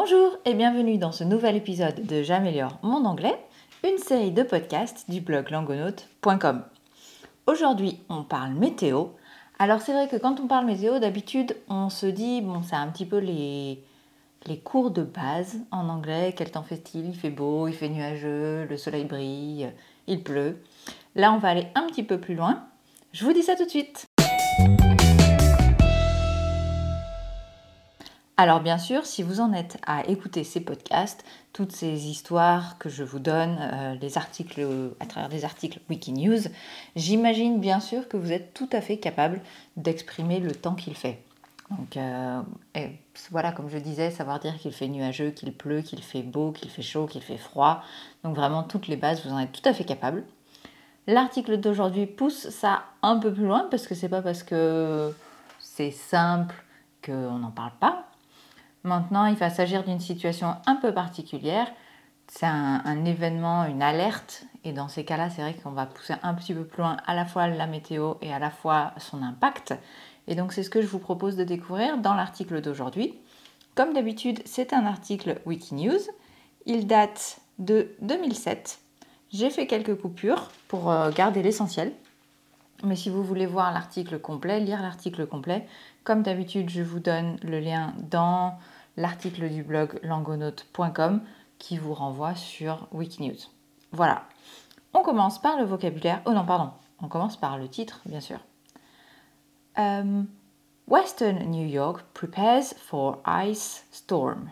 Bonjour et bienvenue dans ce nouvel épisode de J'améliore mon anglais, une série de podcasts du blog langonaute.com. Aujourd'hui, on parle météo. Alors c'est vrai que quand on parle météo, d'habitude, on se dit, bon, c'est un petit peu les, les cours de base en anglais. Quel temps fait-il? Il fait beau, il fait nuageux, le soleil brille, il pleut. Là, on va aller un petit peu plus loin. Je vous dis ça tout de suite. Alors bien sûr, si vous en êtes à écouter ces podcasts, toutes ces histoires que je vous donne, euh, les articles à travers des articles Wikinews, j'imagine bien sûr que vous êtes tout à fait capable d'exprimer le temps qu'il fait. Donc euh, voilà, comme je disais, savoir dire qu'il fait nuageux, qu'il pleut, qu'il fait beau, qu'il fait chaud, qu'il fait froid. Donc vraiment toutes les bases, vous en êtes tout à fait capable. L'article d'aujourd'hui pousse ça un peu plus loin parce que c'est pas parce que c'est simple qu'on n'en parle pas. Maintenant, il va s'agir d'une situation un peu particulière. C'est un, événement, une alerte. Et dans ces cas-là, c'est vrai qu'on va pousser un petit peu plus loin à la fois la météo et à la fois son impact. Et donc, c'est ce que je vous propose de découvrir dans l'article d'aujourd'hui. Comme d'habitude, c'est un article Wikinews. Il date de 2007. J'ai fait quelques coupures pour euh, garder l'essentiel. Mais si vous voulez voir l'article complet, lire l'article complet, comme d'habitude, je vous donne le lien dans l'article du blog langonaute.com qui vous renvoie sur Wikinews. Voilà. On commence par le vocabulaire. Oh non, pardon. On commence par le titre, bien sûr. Euh, Western New York prepares for ice storm.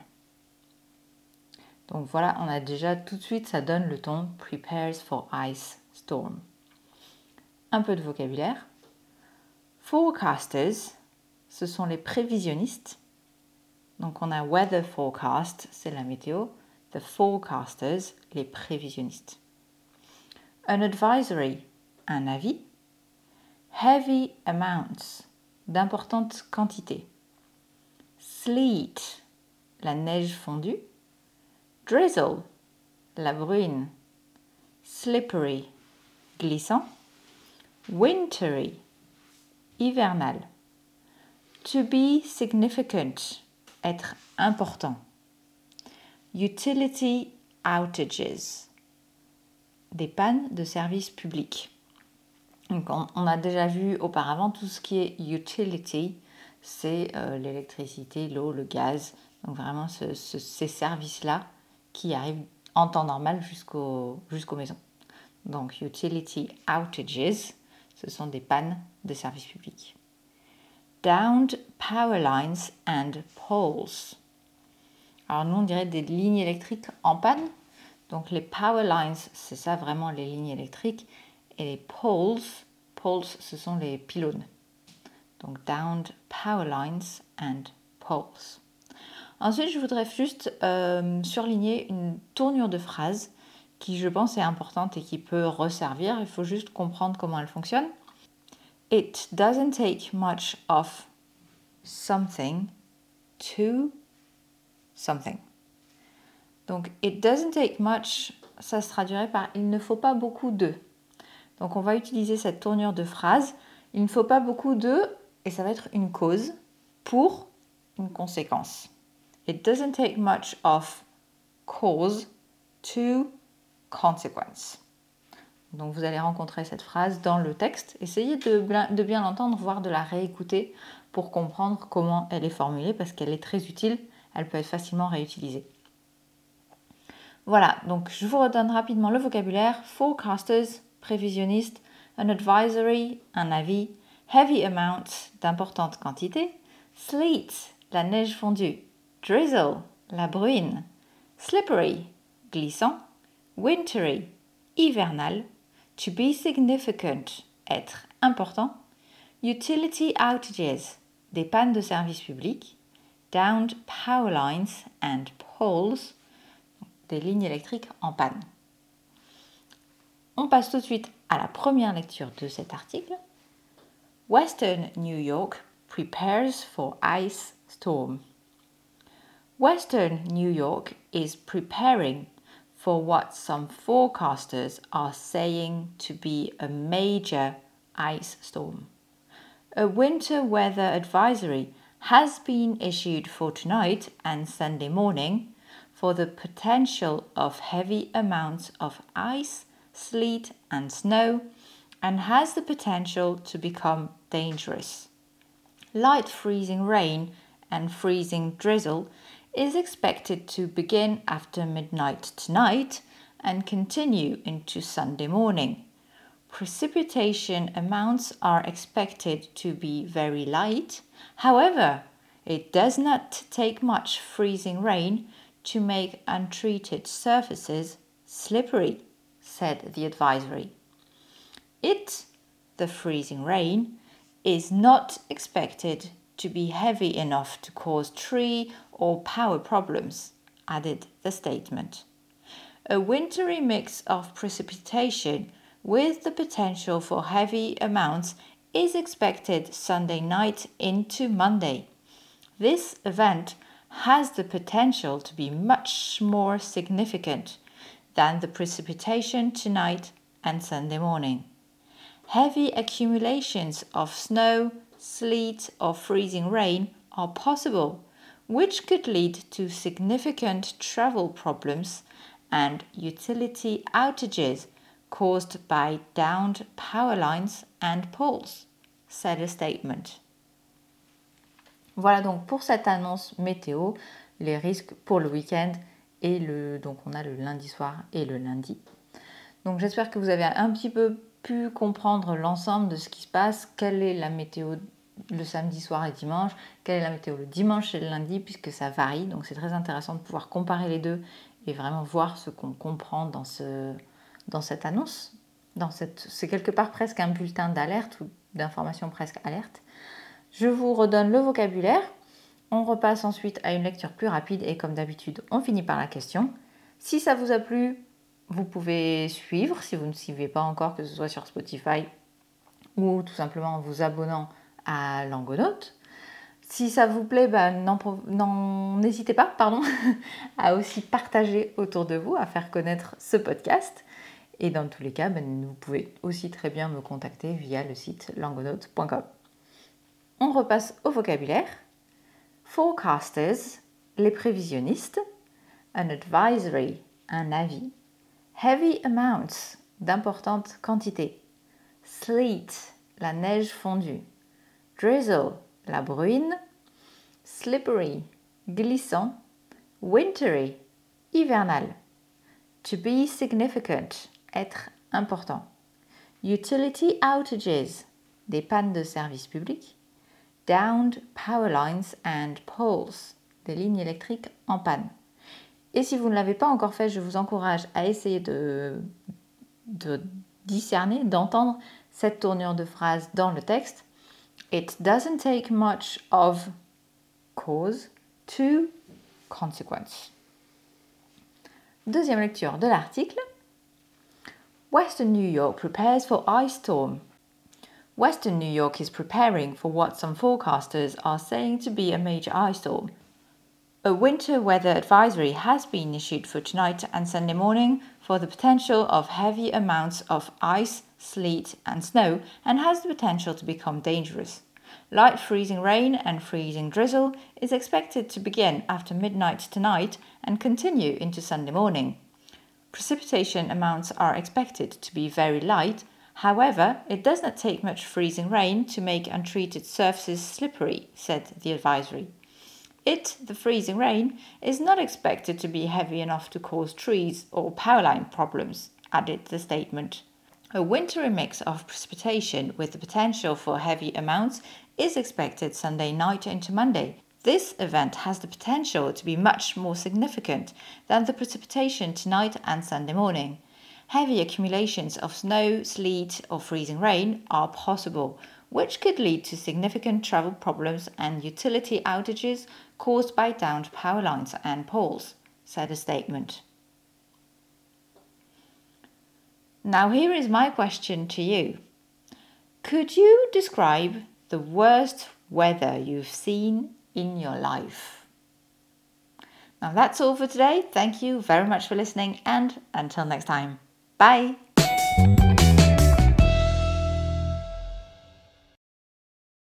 Donc voilà, on a déjà tout de suite, ça donne le ton prepares for ice storm un peu de vocabulaire. Forecasters, ce sont les prévisionnistes. Donc on a weather forecast, c'est la météo. The forecasters, les prévisionnistes. An advisory, un avis. Heavy amounts, d'importantes quantités. Sleet, la neige fondue. Drizzle, la bruine. Slippery, glissant. Wintry, hivernal. To be significant, être important. Utility outages, des pannes de services publics. Donc on, a déjà vu auparavant tout ce qui est utility, c'est euh, l'électricité, l'eau, le gaz, donc vraiment ces services-là qui arrivent en temps normal jusqu'aux maisons. Donc utility outages, ce sont des pannes de services publics. Downed power lines and poles. Alors nous on dirait des lignes électriques en panne. Donc les power lines, c'est ça vraiment les lignes électriques. Et les poles, poles ce sont les pylônes. Donc downed power lines and poles. Ensuite, je voudrais juste euh, surligner une tournure de phrase qui je pense est importante et qui peut resservir. Il faut juste comprendre comment elle fonctionne. It doesn't take much of something to something. Donc, it doesn't take much, ça se traduirait par il ne faut pas beaucoup de. Donc, on va utiliser cette tournure de phrase. Il ne faut pas beaucoup de, et ça va être une cause pour une conséquence. It doesn't take much of cause to consequence. Donc vous allez rencontrer cette phrase dans le texte. Essayez de, bien l'entendre, voire de la réécouter pour comprendre comment elle est formulée parce qu'elle est très utile. Elle peut être facilement réutilisée. Voilà, donc je vous redonne rapidement le vocabulaire. Forecasters, prévisionniste, un advisory, un avis, heavy amount, d'importante quantité, sleet, la neige fondue, drizzle, la bruine, slippery, glissant, Wintry, hivernal. To be significant, être important. Utility outages, des pannes de service public. Downed power lines and poles, des lignes électriques en panne. On passe tout de suite à la première lecture de cet article. Western New York prepares for ice storm. Western New York is preparing for what some forecasters are saying to be a major ice storm. A winter weather advisory has been issued for tonight and Sunday morning for the potential of heavy amounts of ice, sleet, and snow, and has the potential to become dangerous. Light freezing rain and freezing drizzle is expected to begin after midnight tonight and continue into Sunday morning. Precipitation amounts are expected to be very light. However, it does not take much freezing rain to make untreated surfaces slippery, said the advisory. It, the freezing rain, is not expected to be heavy enough to cause tree or power problems, added the statement. A wintry mix of precipitation with the potential for heavy amounts is expected Sunday night into Monday. This event has the potential to be much more significant than the precipitation tonight and Sunday morning. Heavy accumulations of snow, sleet, or freezing rain are possible, which could lead to significant travel problems and utility outages caused by downed power lines and poles, said a statement. Voilà donc pour cette annonce météo, les risques pour le week-end et le donc on a le lundi soir et le lundi. Donc j'espère que vous avez un petit peu pu comprendre l'ensemble de ce qui se passe, quelle est la météo le samedi soir et dimanche, quelle est la météo le dimanche et le lundi puisque ça varie. Donc c'est très intéressant de pouvoir comparer les deux et vraiment voir ce qu'on comprend dans, ce, dans cette annonce. Dans cette, c'est quelque part presque un bulletin d'alerte ou d'information presque alerte. Je vous redonne le vocabulaire. On repasse ensuite à une lecture plus rapide et comme d'habitude, on finit par la question. Si ça vous a plu, vous pouvez suivre si vous ne suivez pas encore, que ce soit sur Spotify ou tout simplement en vous abonnant à Langonote. Si ça vous plaît, bah, n'hésitez pas à aussi partager autour de vous, à faire connaître ce podcast. Et dans tous les cas, bah, vous pouvez aussi très bien me contacter via le site langonote.com. On repasse au vocabulaire. Forecasters, les prévisionnistes. An advisory, un avis. Heavy amounts, d'importantes quantités. Sleet, la neige fondue. Drizzle, la bruine. Slippery, glissant. Wintry, hivernal. To be significant, être important. Utility outages, des pannes de service public downed power lines and poles, des lignes électriques en panne. Et si vous ne l'avez pas encore fait, je vous encourage à essayer de, de discerner, d'entendre cette tournure de phrase dans le texte. It doesn't take much of cause to consequence. Deuxième lecture de l'article. Western New York prepares for ice storm Western New York is preparing for what some forecasters are saying to be a major ice storm. A winter weather advisory has been issued for tonight and Sunday morning for the potential of heavy amounts of ice, sleet, and snow and has the potential to become dangerous. Light freezing rain and freezing drizzle is expected to begin after midnight tonight and continue into Sunday morning. Precipitation amounts are expected to be very light However, it does not take much freezing rain to make untreated surfaces slippery, said the advisory. It, the freezing rain, is not expected to be heavy enough to cause trees or power line problems, added the statement. A wintry mix of precipitation with the potential for heavy amounts is expected Sunday night into Monday. This event has the potential to be much more significant than the precipitation tonight and Sunday morning heavy accumulations of snow, sleet, or freezing rain are possible, which could lead to significant travel problems and utility outages caused by downed power lines and poles, said a statement. Now, here is my question to you Could you describe the worst weather you've seen in your life? Now, that's all for today. Thank you very much for listening, and until next time. Bye.